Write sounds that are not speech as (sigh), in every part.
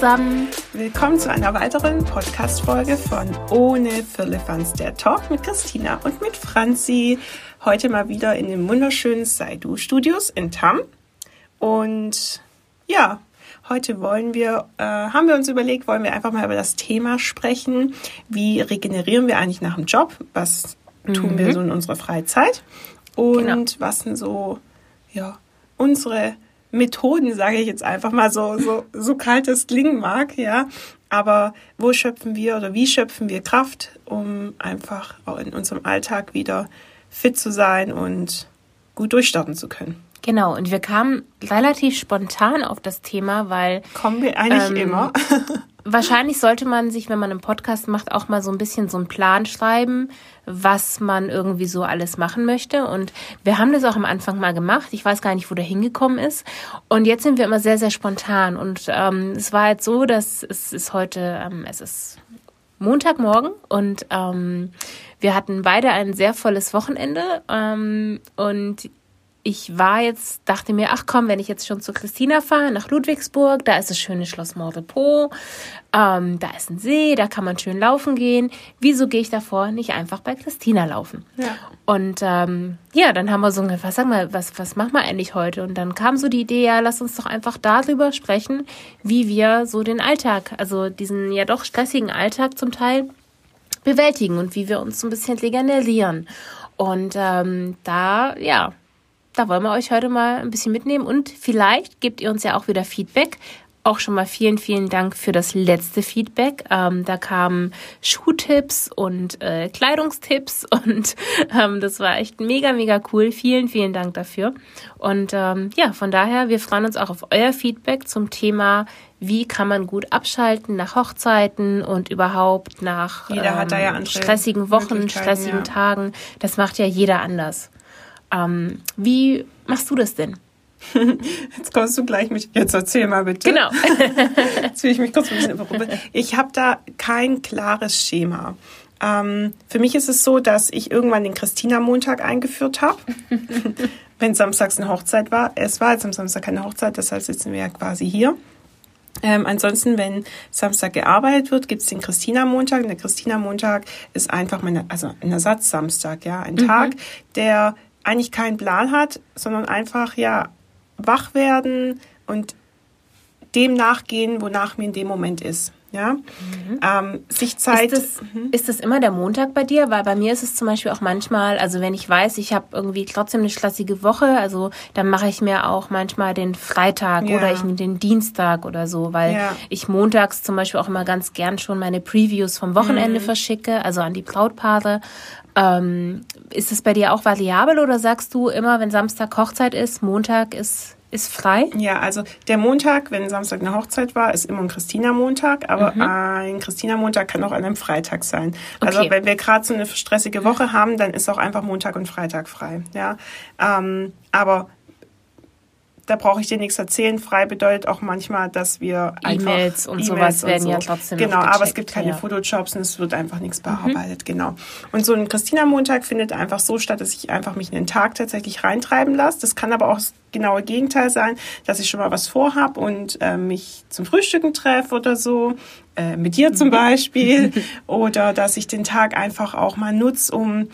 Zusammen! Willkommen zu einer weiteren Podcast-Folge von Ohne Firlefanz, der Talk mit Christina und mit Franzi. Heute mal wieder in den wunderschönen Saidu Studios in Tam. Und ja, heute wollen wir, äh, haben wir uns überlegt, wollen wir einfach mal über das Thema sprechen. Wie regenerieren wir eigentlich nach dem Job? Was tun mhm. wir so in unserer Freizeit? Und genau. was sind so, ja, unsere Methoden, sage ich jetzt einfach mal so, so, so kalt es klingen mag, ja. Aber wo schöpfen wir oder wie schöpfen wir Kraft, um einfach auch in unserem Alltag wieder fit zu sein und gut durchstarten zu können? Genau, und wir kamen relativ spontan auf das Thema, weil. Kommen wir eigentlich ähm, immer. (laughs) wahrscheinlich sollte man sich, wenn man einen Podcast macht, auch mal so ein bisschen so einen Plan schreiben, was man irgendwie so alles machen möchte. Und wir haben das auch am Anfang mal gemacht. Ich weiß gar nicht, wo der hingekommen ist. Und jetzt sind wir immer sehr, sehr spontan. Und ähm, es war jetzt so, dass es ist heute, ähm, es ist Montagmorgen und ähm, wir hatten beide ein sehr volles Wochenende ähm, und ich war jetzt, dachte mir, ach komm, wenn ich jetzt schon zu Christina fahre, nach Ludwigsburg, da ist das schöne Schloss Mordepot, ähm, da ist ein See, da kann man schön laufen gehen. Wieso gehe ich davor nicht einfach bei Christina laufen? Ja. Und ähm, ja, dann haben wir so was sag mal, was, was machen wir eigentlich heute? Und dann kam so die Idee, ja, lass uns doch einfach darüber sprechen, wie wir so den Alltag, also diesen ja doch stressigen Alltag zum Teil bewältigen und wie wir uns so ein bisschen regenerieren. Und ähm, da, ja, da wollen wir euch heute mal ein bisschen mitnehmen und vielleicht gebt ihr uns ja auch wieder Feedback. Auch schon mal vielen, vielen Dank für das letzte Feedback. Ähm, da kamen Schuhtipps und äh, Kleidungstipps (laughs) und ähm, das war echt mega, mega cool. Vielen, vielen Dank dafür. Und ähm, ja, von daher, wir freuen uns auch auf euer Feedback zum Thema, wie kann man gut abschalten nach Hochzeiten und überhaupt nach ja ähm, stressigen Wochen, stressigen ja. Tagen. Das macht ja jeder anders. Ähm, wie machst du das denn? (laughs) Jetzt kommst du gleich mit. Jetzt erzähl mal bitte. Genau. (laughs) Jetzt will ich mich kurz ein bisschen überrumpeln. Ich habe da kein klares Schema. Ähm, für mich ist es so, dass ich irgendwann den Christina-Montag eingeführt habe. (laughs) wenn samstags eine Hochzeit war. Es war jetzt am Samstag keine Hochzeit, deshalb sitzen wir ja quasi hier. Ähm, ansonsten, wenn Samstag gearbeitet wird, gibt es den Christina-Montag. Der Christina-Montag ist einfach meine, also ein Ersatz-Samstag, ja, ein mhm. Tag, der eigentlich keinen Plan hat, sondern einfach ja wach werden und dem nachgehen, wonach mir in dem Moment ist. Ja, mhm. ähm, sich Zeit. Ist das, mhm. ist das immer der Montag bei dir? Weil bei mir ist es zum Beispiel auch manchmal, also wenn ich weiß, ich habe irgendwie trotzdem eine stressige Woche, also dann mache ich mir auch manchmal den Freitag ja. oder ich nehme den Dienstag oder so, weil ja. ich montags zum Beispiel auch immer ganz gern schon meine Previews vom Wochenende mhm. verschicke, also an die Brautpaare. Ähm, ist es bei dir auch variabel oder sagst du immer, wenn Samstag Hochzeit ist, Montag ist ist frei? Ja, also der Montag, wenn Samstag eine Hochzeit war, ist immer ein Christina-Montag, aber mhm. ein Christina-Montag kann auch an einem Freitag sein. Also okay. wenn wir gerade so eine stressige Woche haben, dann ist auch einfach Montag und Freitag frei. Ja, ähm, aber da brauche ich dir nichts erzählen. Frei bedeutet auch manchmal, dass wir einfach E-Mails und e sowas werden so. ja trotzdem Genau, aber es gibt keine ja. Fotojobs und es wird einfach nichts mhm. bearbeitet, mhm. genau. Und so ein Christina-Montag findet einfach so statt, dass ich einfach mich in den Tag tatsächlich reintreiben lasse. Das kann aber auch das genaue Gegenteil sein, dass ich schon mal was vorhab und äh, mich zum Frühstücken treffe oder so, äh, mit dir zum mhm. Beispiel, (laughs) oder dass ich den Tag einfach auch mal nutze, um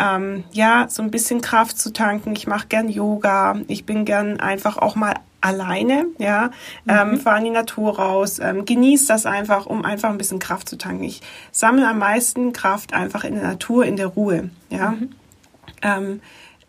ähm, ja, so ein bisschen Kraft zu tanken. Ich mache gern Yoga. Ich bin gern einfach auch mal alleine, ja, ähm, mhm. fahre in die Natur raus, ähm, genieße das einfach, um einfach ein bisschen Kraft zu tanken. Ich sammle am meisten Kraft einfach in der Natur, in der Ruhe, ja. Mhm. Ähm,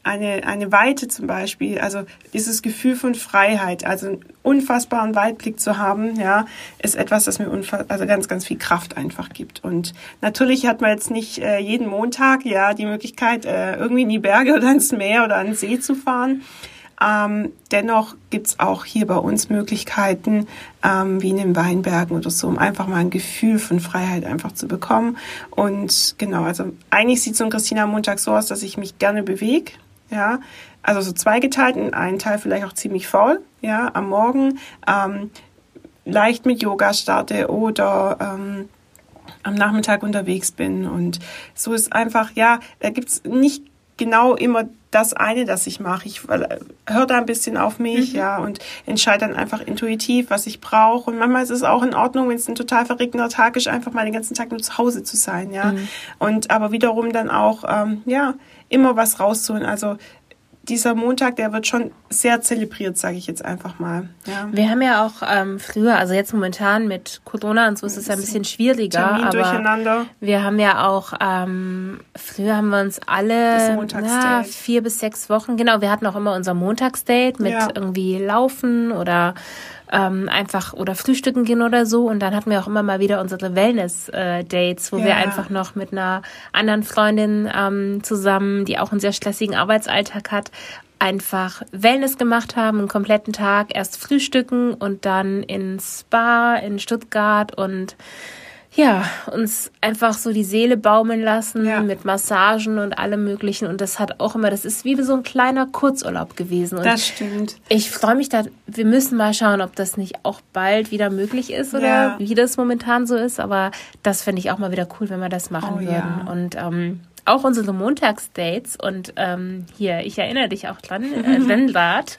eine, eine Weite zum Beispiel, also dieses Gefühl von Freiheit, also einen unfassbaren Weitblick zu haben, ja, ist etwas, das mir also ganz, ganz viel Kraft einfach gibt. Und natürlich hat man jetzt nicht äh, jeden Montag ja die Möglichkeit, äh, irgendwie in die Berge (laughs) oder ins Meer oder an den See zu fahren. Ähm, dennoch gibt's auch hier bei uns Möglichkeiten, ähm, wie in den Weinbergen oder so, um einfach mal ein Gefühl von Freiheit einfach zu bekommen. Und genau, also eigentlich sieht so ein Christina Montag so aus, dass ich mich gerne bewege, ja, also so zweigeteilt, ein Teil vielleicht auch ziemlich faul, ja, am Morgen, ähm, leicht mit Yoga starte oder ähm, am Nachmittag unterwegs bin und so ist einfach, ja, da gibt's nicht genau immer das eine, das ich mache. Ich äh, höre da ein bisschen auf mich, mhm. ja, und entscheide dann einfach intuitiv, was ich brauche. Und manchmal ist es auch in Ordnung, wenn es ein total verregneter Tag ist, einfach mal den ganzen Tag nur zu Hause zu sein, ja. Mhm. Und aber wiederum dann auch, ähm, ja, immer was rauszuholen. Also dieser Montag, der wird schon sehr zelebriert, sage ich jetzt einfach mal. Ja. Wir haben ja auch ähm, früher, also jetzt momentan mit Corona und so ist es ein bisschen schwieriger. Termin aber durcheinander. Wir haben ja auch, ähm, früher haben wir uns alle na, vier bis sechs Wochen, genau, wir hatten auch immer unser Montagsdate mit ja. irgendwie Laufen oder ähm, einfach oder frühstücken gehen oder so. Und dann hatten wir auch immer mal wieder unsere Wellness-Dates, wo ja. wir einfach noch mit einer anderen Freundin ähm, zusammen, die auch einen sehr stressigen Arbeitsalltag hat, einfach Wellness gemacht haben, einen kompletten Tag, erst frühstücken und dann ins Spa in Stuttgart und ja, uns einfach so die Seele baumeln lassen ja. mit Massagen und allem möglichen. Und das hat auch immer, das ist wie so ein kleiner Kurzurlaub gewesen. Und das stimmt. Ich freue mich da, wir müssen mal schauen, ob das nicht auch bald wieder möglich ist oder ja. wie das momentan so ist. Aber das fände ich auch mal wieder cool, wenn wir das machen oh, würden. Ja. Und ähm, auch unsere Montagsdates und ähm, hier, ich erinnere dich auch dran, äh, (laughs) Lennart.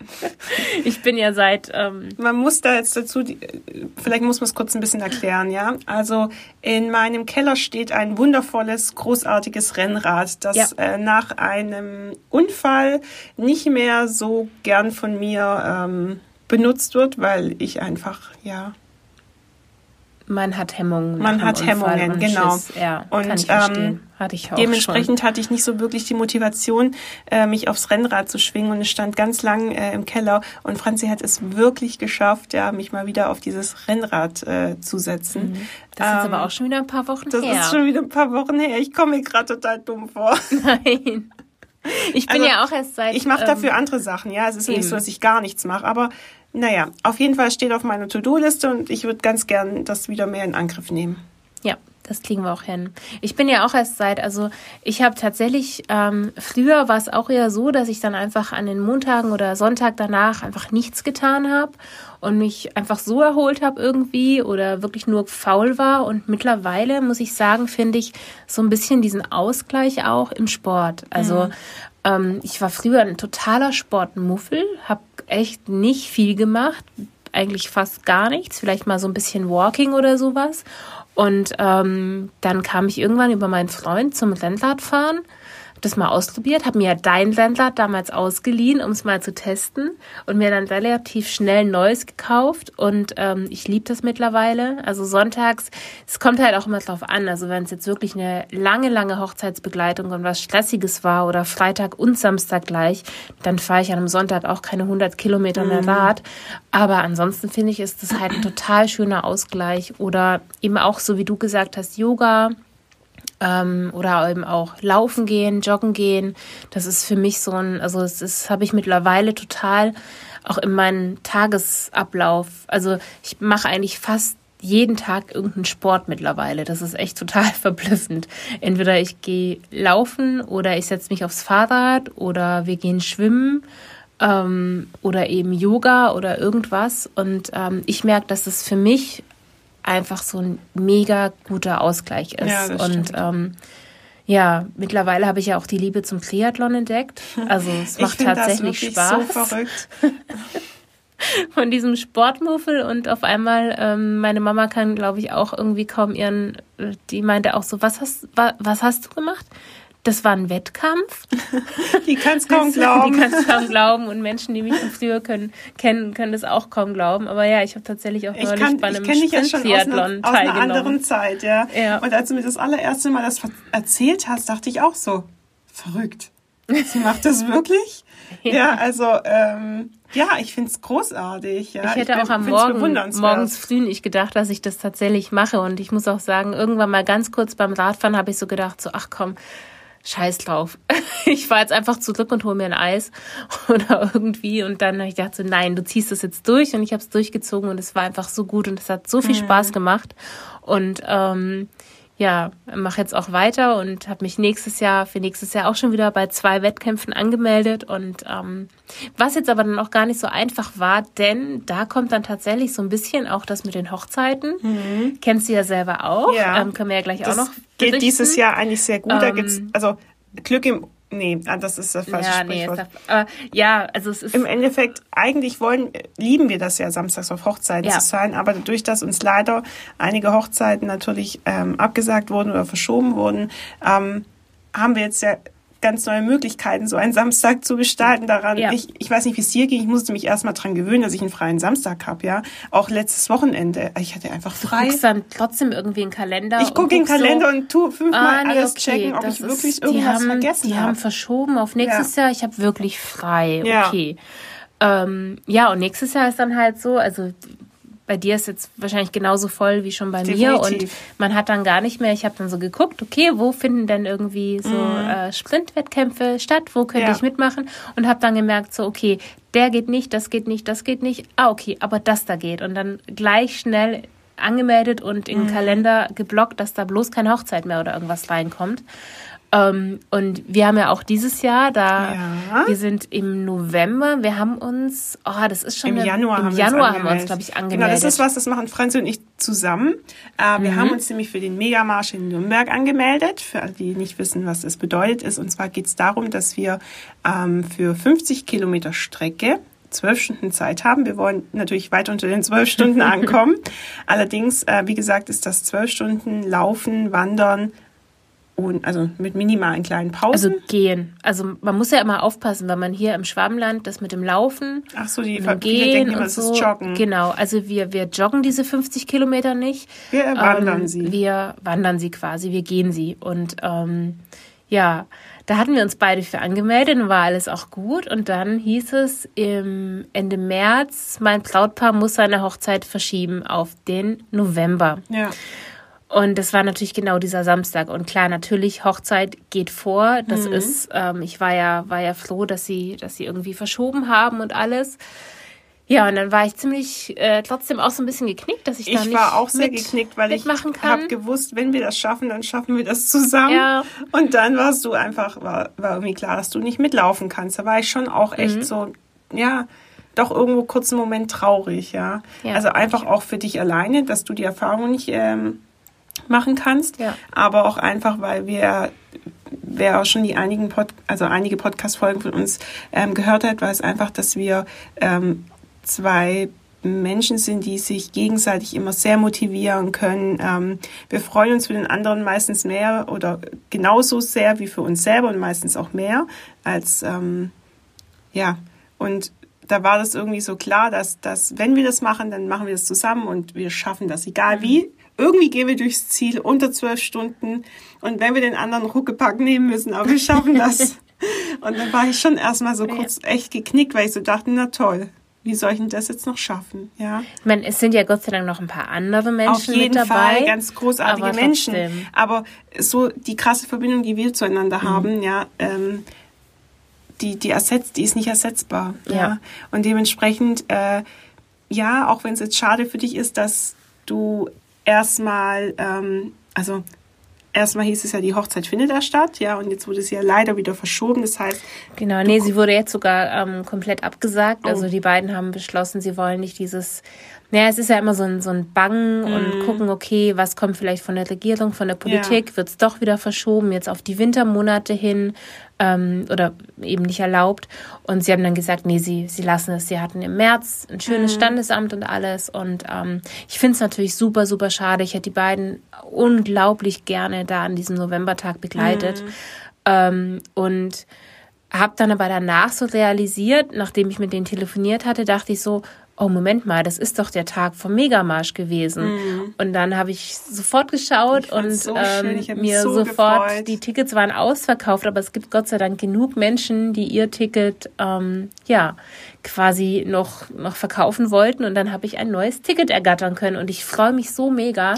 (laughs) ich bin ja seit. Ähm man muss da jetzt dazu, vielleicht muss man es kurz ein bisschen erklären, ja. Also in meinem Keller steht ein wundervolles, großartiges Rennrad, das ja. äh, nach einem Unfall nicht mehr so gern von mir ähm, benutzt wird, weil ich einfach, ja, man hat Hemmungen. Man hat Hemmungen, und genau. Schiss. Ja, und kann ich ähm, hatte ich auch dementsprechend schon. hatte ich nicht so wirklich die Motivation, äh, mich aufs Rennrad zu schwingen und es stand ganz lang äh, im Keller und Franzi hat es wirklich geschafft, ja, mich mal wieder auf dieses Rennrad äh, zu setzen. Mhm. Das ist ähm, aber auch schon wieder ein paar Wochen das her. Das ist schon wieder ein paar Wochen her. Ich komme mir gerade total dumm vor. (laughs) Nein. Ich bin also, ja auch erst seit. Ich mache dafür ähm, andere Sachen, ja. Es ist eben. nicht so, dass ich gar nichts mache, aber naja, auf jeden Fall steht auf meiner To-Do-Liste und ich würde ganz gern das wieder mehr in Angriff nehmen. Ja, das kriegen wir auch hin. Ich bin ja auch erst seit, also ich habe tatsächlich, ähm, früher war es auch eher so, dass ich dann einfach an den Montagen oder Sonntag danach einfach nichts getan habe und mich einfach so erholt habe irgendwie oder wirklich nur faul war. Und mittlerweile, muss ich sagen, finde ich so ein bisschen diesen Ausgleich auch im Sport. Also mhm. ähm, ich war früher ein totaler Sportmuffel, habe echt nicht viel gemacht, eigentlich fast gar nichts, vielleicht mal so ein bisschen Walking oder sowas. Und ähm, dann kam ich irgendwann über meinen Freund zum Rennradfahren das mal ausprobiert, habe mir ja dein Landlad damals ausgeliehen, um es mal zu testen und mir dann relativ schnell Neues gekauft und ähm, ich liebe das mittlerweile. Also sonntags, es kommt halt auch immer drauf an, also wenn es jetzt wirklich eine lange, lange Hochzeitsbegleitung und was Stressiges war oder Freitag und Samstag gleich, dann fahre ich an einem Sonntag auch keine 100 Kilometer mehr mhm. Rad. Aber ansonsten finde ich, ist das halt ein total schöner Ausgleich oder eben auch so, wie du gesagt hast, Yoga ähm, oder eben auch laufen gehen, joggen gehen. Das ist für mich so ein, also das habe ich mittlerweile total auch in meinem Tagesablauf. Also ich mache eigentlich fast jeden Tag irgendeinen Sport mittlerweile. Das ist echt total (laughs) verblüffend. Entweder ich gehe laufen oder ich setze mich aufs Fahrrad oder wir gehen schwimmen ähm, oder eben Yoga oder irgendwas. Und ähm, ich merke, dass es für mich einfach so ein mega guter Ausgleich ist. Ja, und ähm, ja, mittlerweile habe ich ja auch die Liebe zum Triathlon entdeckt. Also es (laughs) macht tatsächlich das Spaß. So verrückt. (laughs) Von diesem Sportmuffel und auf einmal, ähm, meine Mama kann, glaube ich, auch irgendwie kaum ihren, äh, die meinte auch so, was hast, wa, was hast du gemacht? Das war ein Wettkampf. (laughs) Die kann es kaum glauben. Die kann es kaum glauben und Menschen, die mich von früher können, kennen, können das auch kaum glauben. Aber ja, ich habe tatsächlich auch neulich kann, bei einem Sprint-Triathlon aus, einer anderen Zeit, ja. ja. Und als du mir das allererste Mal das erzählt hast, dachte ich auch so, verrückt. Sie macht das wirklich? (laughs) ja. ja, also ähm, ja, ich finde es großartig. Ja. Ich hätte ich auch am Morgen, morgens früh nicht gedacht, dass ich das tatsächlich mache. Und ich muss auch sagen, irgendwann mal ganz kurz beim Radfahren habe ich so gedacht, so ach komm, scheiß drauf. (laughs) Ich fahre jetzt einfach zurück und hole mir ein Eis (laughs) oder irgendwie. Und dann habe ich gedacht so, nein, du ziehst das jetzt durch. Und ich habe es durchgezogen und es war einfach so gut und es hat so viel mhm. Spaß gemacht. Und ähm, ja, mache jetzt auch weiter und habe mich nächstes Jahr für nächstes Jahr auch schon wieder bei zwei Wettkämpfen angemeldet und ähm, was jetzt aber dann auch gar nicht so einfach war, denn da kommt dann tatsächlich so ein bisschen auch das mit den Hochzeiten. Mhm. Kennst du ja selber auch, ja. Ähm, können wir ja gleich das auch noch. Berichten. Geht dieses Jahr eigentlich sehr gut. Ähm, da gibt's also Glück im Nee, ah, das ist das falsche Ja, nee, Sprichwort. ist das, äh, ja, also es ist. Im Endeffekt, eigentlich wollen, lieben wir das ja, samstags auf Hochzeiten Ja. zu sein, aber dadurch, dass uns leider einige Hochzeiten natürlich ähm, abgesagt wurden oder verschoben wurden, ähm, haben wir jetzt ja ganz neue Möglichkeiten, so einen Samstag zu gestalten. Daran, Ja. ich, ich weiß nicht, wie es dir ging, ich musste mich erstmal dran gewöhnen, dass ich einen freien Samstag habe, ja. Auch letztes Wochenende, ich hatte einfach Du frei. guckst dann trotzdem irgendwie in den Kalender. Ich gucke in den Kalender so, und tue fünfmal Ah, nee, alles okay. checken, ob ich wirklich ist, irgendwas haben, vergessen Die habe. haben verschoben auf nächstes Jahr. Ich habe wirklich frei. Ja. Okay. Ähm, ja, und nächstes Jahr ist dann halt so, also bei dir ist jetzt wahrscheinlich genauso voll wie schon bei mir und Definitiv. man hat dann gar nicht mehr, ich habe dann so geguckt, okay, wo finden denn irgendwie so äh, Sprintwettkämpfe statt, wo könnte Mhm. Ja. ich mitmachen und habe dann gemerkt, so okay, der geht nicht, das geht nicht, das geht nicht, ah okay, aber das da geht und dann gleich schnell angemeldet und in Mhm. Kalender geblockt, dass da bloß keine Hochzeit mehr oder irgendwas reinkommt. Ähm, und wir haben ja auch dieses Jahr, da Ja. wir sind im November, wir haben uns, oh, das ist schon Im eine- Januar, im haben, Januar wir uns haben wir uns, glaube ich, Genau, angemeldet. Mhm. das ist was, das machen Franz und ich zusammen. Äh, wir haben uns nämlich für den Megamarsch in Nürnberg angemeldet. Für alle, die nicht wissen, was das bedeutet ist. Und zwar geht es darum, dass wir ähm, für 50 Kilometer Strecke zwölf Stunden Zeit haben. Wir wollen natürlich weit unter den zwölf Stunden (laughs) ankommen. Allerdings, äh, wie gesagt, ist das zwölf Stunden Laufen, Wandern und also mit minimalen kleinen Pausen. Also gehen. Also man muss ja immer aufpassen, weil man hier im Schwabenland das mit dem Laufen Ach so, die viele Gehen denken immer, und das so. ist Joggen. Genau, also wir, wir joggen diese 50 Kilometer nicht. Wir wandern ähm, sie. Wir wandern sie quasi, wir gehen sie. Und ähm, ja, da hatten wir uns beide für angemeldet und war alles auch gut. Und dann hieß es im Ende März, mein Brautpaar muss seine Hochzeit verschieben auf den November. Ja. Und das war natürlich genau dieser Samstag. Und klar, natürlich, Hochzeit geht vor. Das Mhm. ist, ähm, ich war ja, war ja froh, dass sie, dass sie irgendwie verschoben haben und alles. Ja, und dann war ich ziemlich äh, trotzdem auch so ein bisschen geknickt, dass ich, da Ich nicht war auch sehr mit, geknickt, weil ich habe gewusst, wenn wir das schaffen, dann schaffen wir das zusammen. Ja. Und dann warst du einfach, war, war irgendwie klar, dass du nicht mitlaufen kannst. Da war ich schon auch echt Mhm. so, ja, doch irgendwo kurz einen Moment traurig, ja. Ja. also einfach auch für dich alleine, dass du die Erfahrung nicht ähm, machen kannst, Ja. aber auch einfach, weil wir wer auch schon die einigen Pod, also einige Podcast-Folgen von uns ähm, gehört hat, weiß einfach, dass wir ähm, zwei Menschen sind, die sich gegenseitig immer sehr motivieren können. Ähm, wir freuen uns für den anderen meistens mehr oder genauso sehr wie für uns selber und meistens auch mehr als ähm, ja und da war das irgendwie so klar, dass, dass wenn wir das machen, dann machen wir das zusammen und wir schaffen das, egal wie. Irgendwie gehen wir durchs Ziel unter zwölf Stunden und wenn wir den anderen Ruckepack nehmen müssen, aber wir schaffen das. (laughs) und dann war ich schon erstmal so kurz echt geknickt, weil ich so dachte, na toll, wie soll ich denn das jetzt noch schaffen? Ja. Ich meine, es sind ja Gott sei Dank noch ein paar andere Menschen Auf jeden mit dabei. Fall ganz großartige aber Menschen. Aber so die krasse Verbindung, die wir zueinander Mhm. haben, ja, ähm, die, die ersetzt, die ist nicht ersetzbar. Ja. Ja. Und dementsprechend, äh, ja, auch wenn es jetzt schade für dich ist, dass du erstmal, ähm, also erstmal hieß es ja, die Hochzeit findet da statt, ja, und jetzt wurde sie ja leider wieder verschoben. Das heißt, Genau, nee, sie wurde jetzt sogar ähm, komplett abgesagt. Also Oh. die beiden haben beschlossen, sie wollen nicht dieses, naja, es ist ja immer so ein, so ein Bangen Mhm. und gucken, okay, was kommt vielleicht von der Regierung, von der Politik, wird es doch wieder verschoben, jetzt auf die Wintermonate hin ähm, oder eben nicht erlaubt. Und sie haben dann gesagt, nee, sie, sie lassen es. Sie hatten im März ein Mhm. schönes Standesamt und alles. Und ähm, ich finde es natürlich super, super schade. Ich hätte die beiden unglaublich gerne da an diesem Novembertag begleitet. Mhm. Ähm, und habe dann aber danach so realisiert, nachdem ich mit denen telefoniert hatte, dachte ich so, oh Moment mal, das ist doch der Tag vom Megamarsch gewesen. Und dann habe ich sofort geschaut Mhm. Ich und so ähm, mir so sofort, gefreut. die Tickets waren ausverkauft, aber es gibt Gott sei Dank genug Menschen, die ihr Ticket ähm, ja quasi noch, noch verkaufen wollten. Und dann habe ich ein neues Ticket ergattern können. Und ich freue mich so mega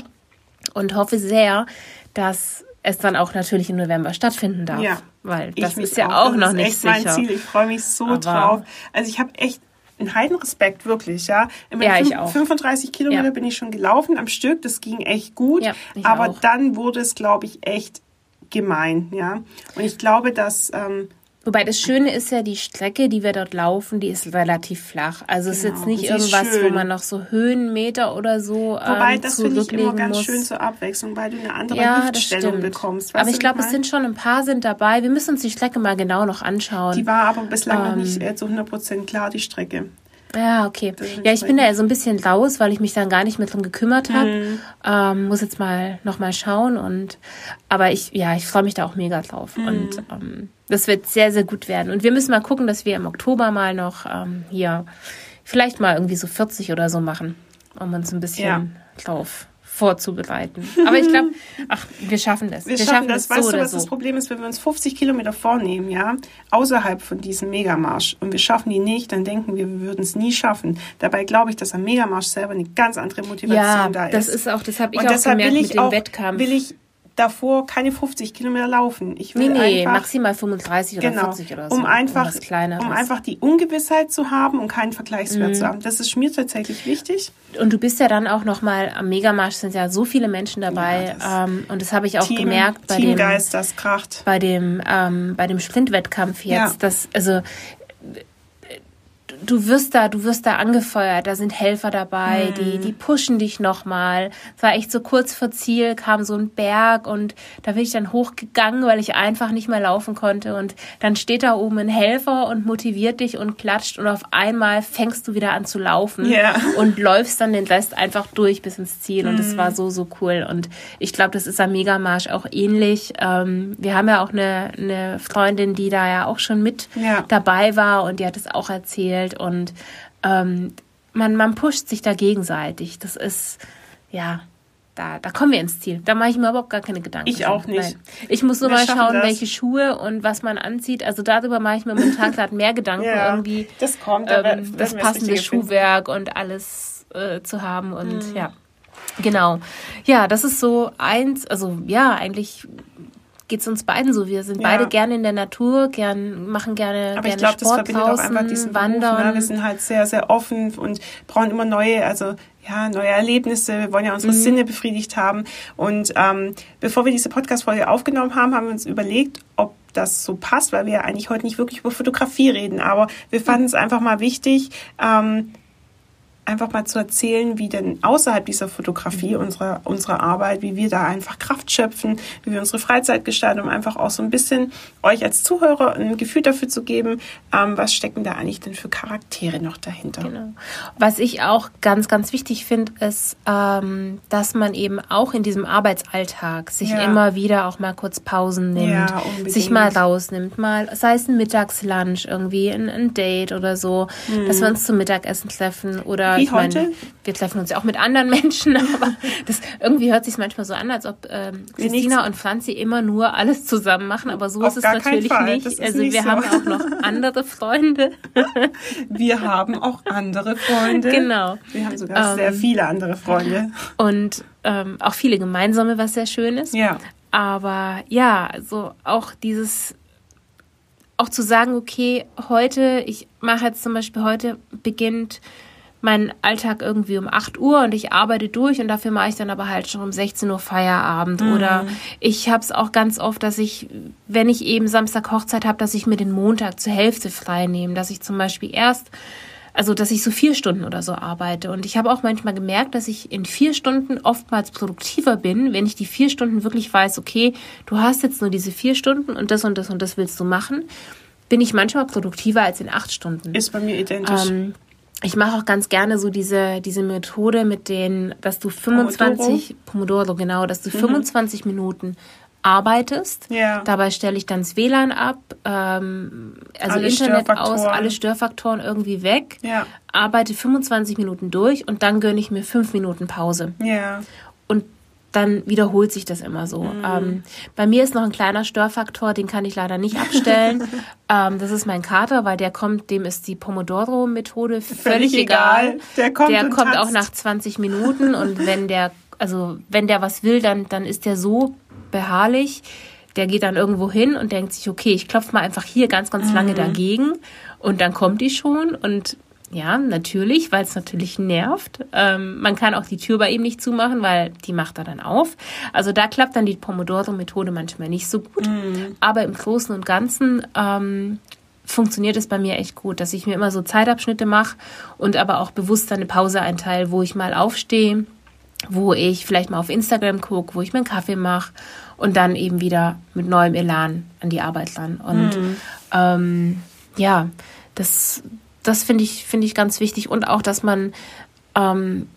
und hoffe sehr, dass es dann auch natürlich im November stattfinden darf. Ja. Weil Ich das mich ist ja auch, Das noch ist nicht echt sicher. mein Ziel. Ich freue mich so Aber- drauf. Also ich habe echt einen Heidenrespekt, wirklich, ja. Ja, ich auch. 35 Kilometer Ja. bin ich schon gelaufen am Stück. Das ging echt gut. Ja, aber auch. dann wurde es, glaube ich, echt gemein, ja. Und ich glaube, dass ähm, Wobei das Schöne ist ja, die Strecke, die wir dort laufen, die ist relativ flach. Also es genau. ist jetzt nicht irgendwas, wo man noch so Höhenmeter oder so Wobei, ähm, das finde ich immer ganz muss. schön zur Abwechslung, weil du eine andere ja, Hüftstellung bekommst. aber ich glaube, es sind schon ein paar sind dabei. Wir müssen uns die Strecke mal genau noch anschauen. Die war aber bislang ähm, noch nicht äh, zu 100% klar, die Strecke. Ja, okay. Ja, ich bin da ja so ein bisschen raus, weil ich mich dann gar nicht mehr drum gekümmert habe. Mhm. Ähm, muss jetzt mal noch mal schauen und aber ich ja, ich freue mich da auch mega drauf mhm. und ähm, das wird sehr sehr gut werden und wir müssen mal gucken, dass wir im Oktober mal noch ähm, hier vielleicht mal irgendwie so 40 oder so machen, um uns ein bisschen ja. drauf vorzubereiten. Aber ich glaube, ach, wir schaffen das. Wir, wir schaffen, das. das. Weißt so du, was so. das Problem ist, wenn wir uns 50 Kilometer vornehmen, ja, außerhalb von diesem Megamarsch und wir schaffen die nicht, dann denken wir, wir würden es nie schaffen. Dabei glaube ich, dass am Megamarsch selber eine ganz andere Motivation ja, da ist. das ist auch, das habe ich und auch gemerkt mit dem auch, Wettkampf. Will ich davor keine 50 Kilometer laufen. Ich will nee, nee, einfach, maximal 35 oder genau, 40 oder so. Um einfach, um einfach die Ungewissheit zu haben und keinen Vergleichswert mhm. zu haben. Das ist mir tatsächlich wichtig. Und du bist ja dann auch nochmal am Megamarsch sind ja so viele Menschen dabei. Ja, ähm, und das habe ich auch Team, gemerkt bei Teamgeist, dem, das kracht. Bei dem, ähm, bei dem Sprintwettkampf jetzt. Ja. Das, also du wirst da, du wirst da angefeuert, da sind Helfer dabei, mhm. die, die pushen dich nochmal. Es war echt so kurz vor Ziel, kam so ein Berg und da bin ich dann hochgegangen, weil ich einfach nicht mehr laufen konnte. Und dann steht da oben ein Helfer und motiviert dich und klatscht und auf einmal fängst du wieder an zu laufen yeah. und läufst dann den Rest einfach durch bis ins Ziel. Und es mhm. war so, so cool. Und ich glaube, das ist am Megamarsch auch ähnlich. Ähm, wir haben ja auch eine, eine Freundin, die da ja auch schon mit ja. dabei war und die hat es auch erzählt und ähm, man, man pusht sich da gegenseitig. Das ist, ja, da, da kommen wir ins Ziel. Da mache ich mir überhaupt gar keine Gedanken. Ich auch nicht. Nein. Ich muss nur wir mal schauen, das. welche Schuhe und was man anzieht. Also darüber mache ich mir momentan (laughs) gerade mehr Gedanken, ja, irgendwie das, kommt, ähm, das passende Schuhwerk finden. und alles äh, zu haben. Und hm. ja, genau. Ja, das ist so eins, also ja, eigentlich geht es uns beiden so. Wir sind ja. beide gerne in der Natur, gern, machen gerne, Aber gerne ich glaube, das verbindet draußen, auch einfach diesen Wandern. Beruf, ne? Wir sind halt sehr, sehr offen und brauchen immer neue, also ja, neue Erlebnisse. Wir wollen ja unsere mhm. Sinne befriedigt haben. Und ähm, bevor wir diese Podcast-Folge aufgenommen haben, haben wir uns überlegt, ob das so passt, weil wir ja eigentlich heute nicht wirklich über Fotografie reden. Aber wir fanden es einfach mal wichtig, ähm, einfach mal zu erzählen, wie denn außerhalb dieser Fotografie unserer, unserer Arbeit, wie wir da einfach Kraft schöpfen, wie wir unsere Freizeit gestalten, um einfach auch so ein bisschen euch als Zuhörer ein Gefühl dafür zu geben, ähm, was stecken da eigentlich denn für Charaktere noch dahinter. Genau. Was ich auch ganz, ganz wichtig finde, ist, ähm, dass man eben auch in diesem Arbeitsalltag sich ja. immer wieder auch mal kurz Pausen nimmt, ja, sich mal rausnimmt, mal, sei es ein Mittagslunch irgendwie, ein, ein Date oder so, mhm. dass wir uns zum Mittagessen treffen oder wie ich heute? Meine, wir treffen uns ja auch mit anderen Menschen, (laughs) aber das irgendwie hört sich manchmal so an, als ob ähm, Christina und Franzi immer nur alles zusammen machen, aber so Auf ist es natürlich nicht. Also nicht wir so. haben auch noch andere Freunde. (laughs) wir haben auch andere Freunde. Genau. Wir haben sogar ähm, sehr viele andere Freunde. Und ähm, auch viele gemeinsame, was sehr schön ist. Ja. Aber ja, so auch dieses auch zu sagen, okay, heute, ich mache jetzt zum Beispiel heute beginnt mein Alltag irgendwie um 8 Uhr und ich arbeite durch und dafür mache ich dann aber halt schon um 16 Uhr Feierabend. Mhm. Oder ich habe es auch ganz oft, dass ich, wenn ich eben Samstag Hochzeit habe, dass ich mir den Montag zur Hälfte frei nehme, dass ich zum Beispiel erst also dass ich so vier Stunden oder so arbeite. Und ich habe auch manchmal gemerkt, dass ich in vier Stunden oftmals produktiver bin, wenn ich die vier Stunden wirklich weiß, okay, du hast jetzt nur diese vier Stunden und das und das und das willst du machen, bin ich manchmal produktiver als in acht Stunden. Ist bei mir identisch. Ähm, ich mache auch ganz gerne so diese, diese Methode mit den, dass du 25, Pomodoro, Pomodoro genau, dass du mhm. 25 Minuten arbeitest. Ja. Dabei stelle ich dann das WLAN ab, ähm, also alle Internet aus, alle Störfaktoren irgendwie weg, ja. arbeite 25 Minuten durch und dann gönne ich mir fünf Minuten Pause. Ja. Dann wiederholt sich das immer so. Mhm. Ähm, bei mir ist noch ein kleiner Störfaktor, den kann ich leider nicht abstellen. (laughs) ähm, das ist mein Kater, weil der kommt, dem ist die Pomodoro-Methode völlig, völlig egal. egal. Der kommt, der kommt auch nach 20 Minuten und wenn der, also wenn der was will, dann, dann ist der so beharrlich. Der geht dann irgendwo hin und denkt sich, okay, ich klopfe mal einfach hier ganz, ganz lange mhm. dagegen und dann kommt die schon und ja, natürlich, weil es natürlich nervt. Ähm, man kann auch die Tür bei ihm nicht zumachen, weil die macht er dann auf. Also da klappt dann die Pomodoro-Methode manchmal nicht so gut. Mhm. Aber im Großen und Ganzen ähm, funktioniert es bei mir echt gut, dass ich mir immer so Zeitabschnitte mache und aber auch bewusst eine Pause einteile, wo ich mal aufstehe, wo ich vielleicht mal auf Instagram gucke, wo ich mir einen Kaffee mache und dann eben wieder mit neuem Elan an die Arbeit ran. Und mhm. ähm, ja, das, das finde ich, finde ich ganz wichtig. Und auch, dass man ähm,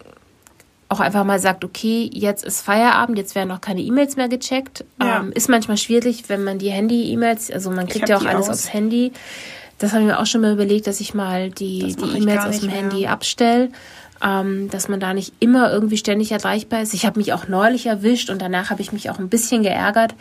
auch einfach mal sagt, okay, jetzt ist Feierabend, jetzt werden auch keine E-Mails mehr gecheckt. Ja. Ähm, ist manchmal schwierig, wenn man die Handy-E-Mails, also man kriegt ja auch alles aus. aufs Handy. Das habe ich mir auch schon mal überlegt, dass ich mal die, die E-Mails aus dem. Handy abstelle ähm, dass man da nicht immer irgendwie ständig erreichbar ist. Ich habe mich auch neulich erwischt und danach habe ich mich auch ein bisschen geärgert,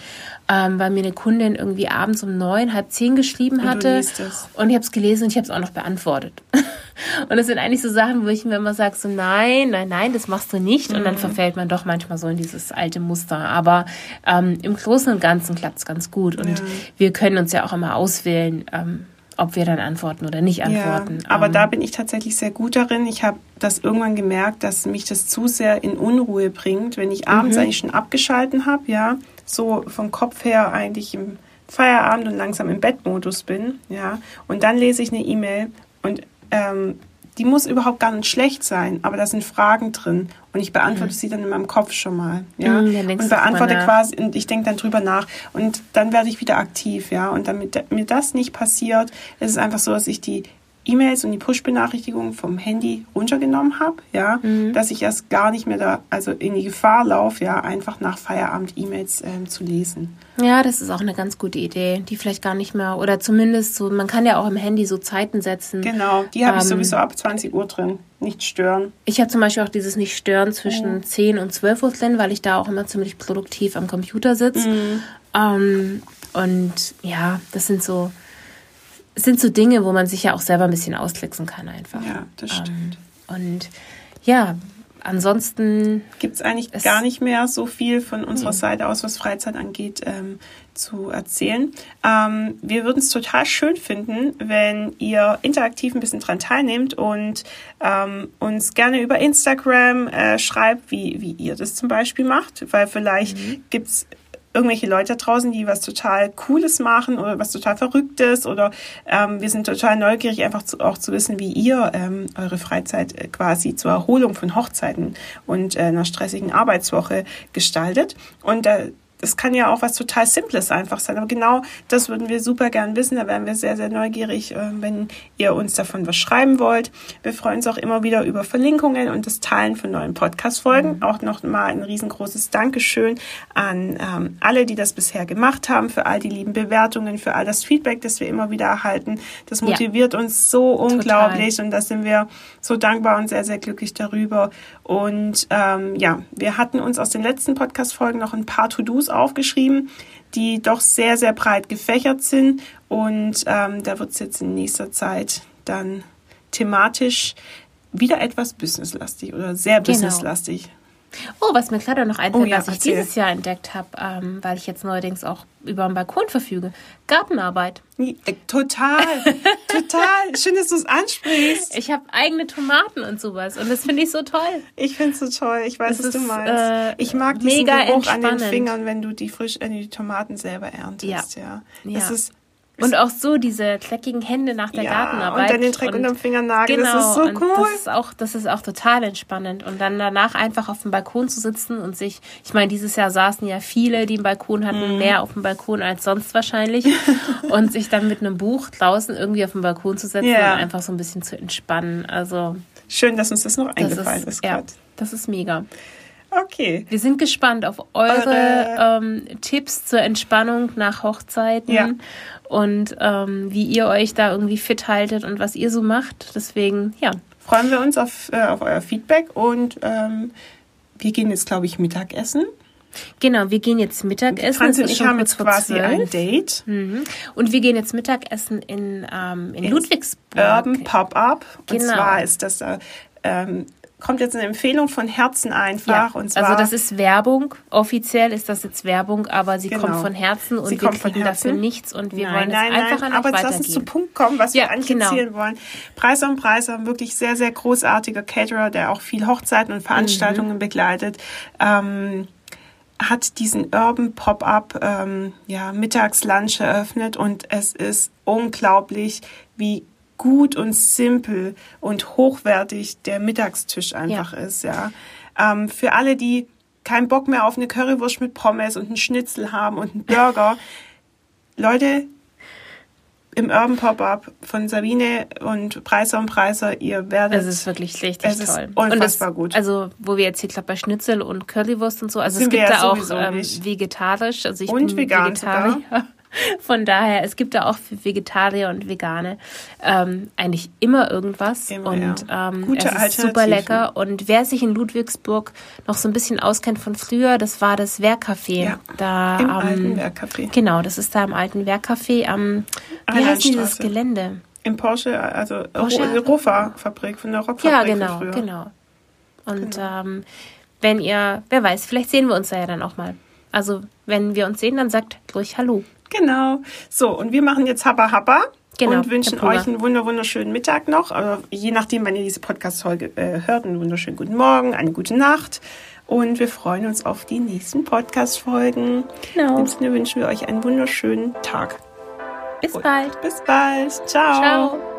ähm, weil mir eine Kundin irgendwie abends um neun, halb zehn geschrieben hatte. Und, und ich habe es gelesen und ich habe es auch noch beantwortet. (laughs) und das sind eigentlich so Sachen, wo ich mir immer sage, so nein, nein, nein, das machst du nicht. Mhm. Und dann mhm. verfällt man doch manchmal so in dieses alte Muster. Aber ähm, im Großen und Ganzen klappt es ganz gut. Und ja. wir können uns ja auch immer auswählen, ähm, ob wir dann antworten oder nicht antworten. Ja, aber ähm, da bin ich tatsächlich sehr gut darin. Ich habe das irgendwann gemerkt, dass mich das zu sehr in Unruhe bringt, wenn ich abends mhm. eigentlich schon abgeschalten habe, ja, so vom Kopf her eigentlich im Feierabend und langsam im Bettmodus bin, ja, und dann lese ich eine E-Mail und ähm, die muss überhaupt gar nicht schlecht sein, aber da sind Fragen drin. Und ich beantworte mhm. sie dann in meinem Kopf schon mal, ja, mhm, und beantworte quasi und ich denke dann drüber nach. Und dann werde ich wieder aktiv, ja, und damit mir das nicht passiert, ist es einfach so, dass ich die E-Mails und die Push-Benachrichtigungen vom Handy runtergenommen habe, ja, mhm. dass ich erst gar nicht mehr da, also in die Gefahr laufe, ja, einfach nach Feierabend E-Mails ähm, zu lesen. Ja, das ist auch eine ganz gute Idee, die vielleicht gar nicht mehr, oder zumindest so, man kann ja auch im Handy so Zeiten setzen. Genau, die habe ähm, ich sowieso ab 20 Uhr drin, nicht stören. Ich habe zum Beispiel auch dieses Nicht-Stören zwischen oh. 10 und 12 Uhr drin, weil ich da auch immer ziemlich produktiv am Computer sitze. Mhm. Ähm, und ja, das sind so sind so Dinge, wo man sich ja auch selber ein bisschen ausklicksen kann einfach. Ja, das ähm, stimmt. Ähm, und ja, ansonsten gibt es eigentlich gar nicht mehr so viel von unserer mhm. Seite aus, was Freizeit angeht, ähm, zu erzählen. Ähm, wir würden es total schön finden, wenn ihr interaktiv ein bisschen dran teilnehmt und ähm, uns gerne über Instagram äh, schreibt, wie, wie ihr das zum Beispiel macht, weil vielleicht mhm. gibt es irgendwelche Leute draußen, die was total Cooles machen oder was total Verrücktes oder ähm, wir sind total neugierig, einfach zu, auch zu wissen, wie ihr ähm, eure Freizeit äh, quasi zur Erholung von Hochzeiten und äh, einer stressigen Arbeitswoche gestaltet. Und äh, das kann ja auch was total Simples einfach sein. Aber genau das würden wir super gern wissen. Da wären wir sehr, sehr neugierig, äh, wenn ihr uns davon was schreiben wollt. Wir freuen uns auch immer wieder über Verlinkungen und das Teilen von neuen Podcast-Folgen. Mhm. Auch noch mal ein riesengroßes Dankeschön an ähm, alle, die das bisher gemacht haben, für all die lieben Bewertungen, für all das Feedback, das wir immer wieder erhalten. Das motiviert ja. uns so unglaublich Total. und da sind wir so dankbar und sehr, sehr glücklich darüber. Und ähm, ja, wir hatten uns aus den letzten Podcast-Folgen noch ein paar To-Dos aufgeschrieben, die doch sehr, sehr breit gefächert sind. Und ähm, da wird es jetzt in nächster Zeit dann thematisch wieder etwas businesslastig oder sehr genau. Oh, was mir gerade noch einfällt, oh, ja, was ich erzähl. dieses Jahr entdeckt habe, ähm, weil ich jetzt neuerdings auch über einen Balkon verfüge. Gartenarbeit. Äh, total, (laughs) total. Schön, dass du es ansprichst. Ich habe eigene Tomaten und sowas und das finde ich so toll. Ich finde es so toll. Ich weiß, das was ist, du meinst. Äh, ich mag diesen Geruch an den Fingern, wenn du die frisch, äh, die Tomaten selber erntest. Ja. ja. Ja. ist und auch so diese dreckigen Hände nach der ja, Gartenarbeit. Und dann den Dreck unterm Fingernagel, genau, das ist so cool. Das ist, auch, das ist auch total entspannend. Und dann danach einfach auf dem Balkon zu sitzen und sich, ich meine, dieses Jahr saßen ja viele, die einen Balkon hatten, mhm. mehr auf dem Balkon als sonst wahrscheinlich. (laughs) und sich dann mit einem Buch draußen irgendwie auf dem Balkon zu setzen ja. und einfach so ein bisschen zu entspannen. Also. Schön, dass uns das noch eingefallen ist, ist ja, das ist mega. Okay. Wir sind gespannt auf eure, eure ähm, Tipps zur Entspannung nach Hochzeiten. Ja und ähm, wie ihr euch da irgendwie fit haltet und was ihr so macht. Deswegen, ja. Freuen wir uns auf, äh, auf euer Feedback und ähm, wir gehen jetzt, glaube ich, Mittagessen. Genau, wir gehen jetzt Mittagessen. Franz und ich haben jetzt quasi ein Date. Mhm. Und wir gehen jetzt Mittagessen in, ähm, in, in Ludwigsburg. Urban Pop-Up. Genau. Und zwar ist das äh, ähm, kommt jetzt eine Empfehlung von Herzen einfach. Ja, und zwar, also das ist Werbung. Offiziell ist das jetzt Werbung, aber sie Genau. kommt von Herzen und Sie wir kriegen dafür nichts und wir nein, wollen nein, es einfach nein, an aber jetzt lass uns zum weitergeben. Punkt kommen, was Ja, wir eigentlich genau. erzählen wollen. Preis und Preis haben wirklich sehr, sehr großartiger Caterer, der auch viel Hochzeiten und Mhm. Veranstaltungen begleitet. Ähm, hat diesen Urban Pop-up ähm, ja, Mittagslunch eröffnet und es ist unglaublich, wie gut und simpel und hochwertig der Mittagstisch einfach ist. Ja. Ähm, für alle, die keinen Bock mehr auf eine Currywurst mit Pommes und einen Schnitzel haben und einen Burger, (laughs) Leute, im Urban Pop-Up von Sabine und Preiser und Preiser, ihr werdet Es ist wirklich richtig Es ist toll. unfassbar und gut. Also, wo wir jetzt hier gerade bei Schnitzel und Currywurst und so, also Sind es gibt ja da auch ähm, vegetarisch, also ich Und bin vegan Vegetarier. Von daher, es gibt da auch für Vegetarier und Vegane ähm, eigentlich immer irgendwas. Immer, und ja. ähm, Gute es ist super lecker. Und wer sich in Ludwigsburg noch so ein bisschen auskennt von früher, das war das Wehrcafé. Ja, da, im am- alten Werkcafé. Genau, das ist da im alten Wehrcafé am, wie heißt dieses Gelände? Im Porsche, also Porsche- Ro- Rofa-Fabrik, von der Rockfabrik Ja, von genau, früher. genau. Und ähm, wenn ihr, wer weiß, vielleicht sehen wir uns da ja dann auch mal. Also wenn wir uns sehen, dann sagt ruhig Hallo. Genau. So, und wir machen jetzt Habba Habba. Genau, und wünschen euch einen wunder wunderschönen Mittag noch. Aber je nachdem, wann ihr diese Podcast-Folge äh, hört, einen wunderschönen guten Morgen, eine gute Nacht. Und wir freuen uns auf die nächsten Podcast-Folgen. Genau. In dem Sinne wünschen wir euch einen wunderschönen Tag. Bis bald. Bis bald. Ciao. Ciao.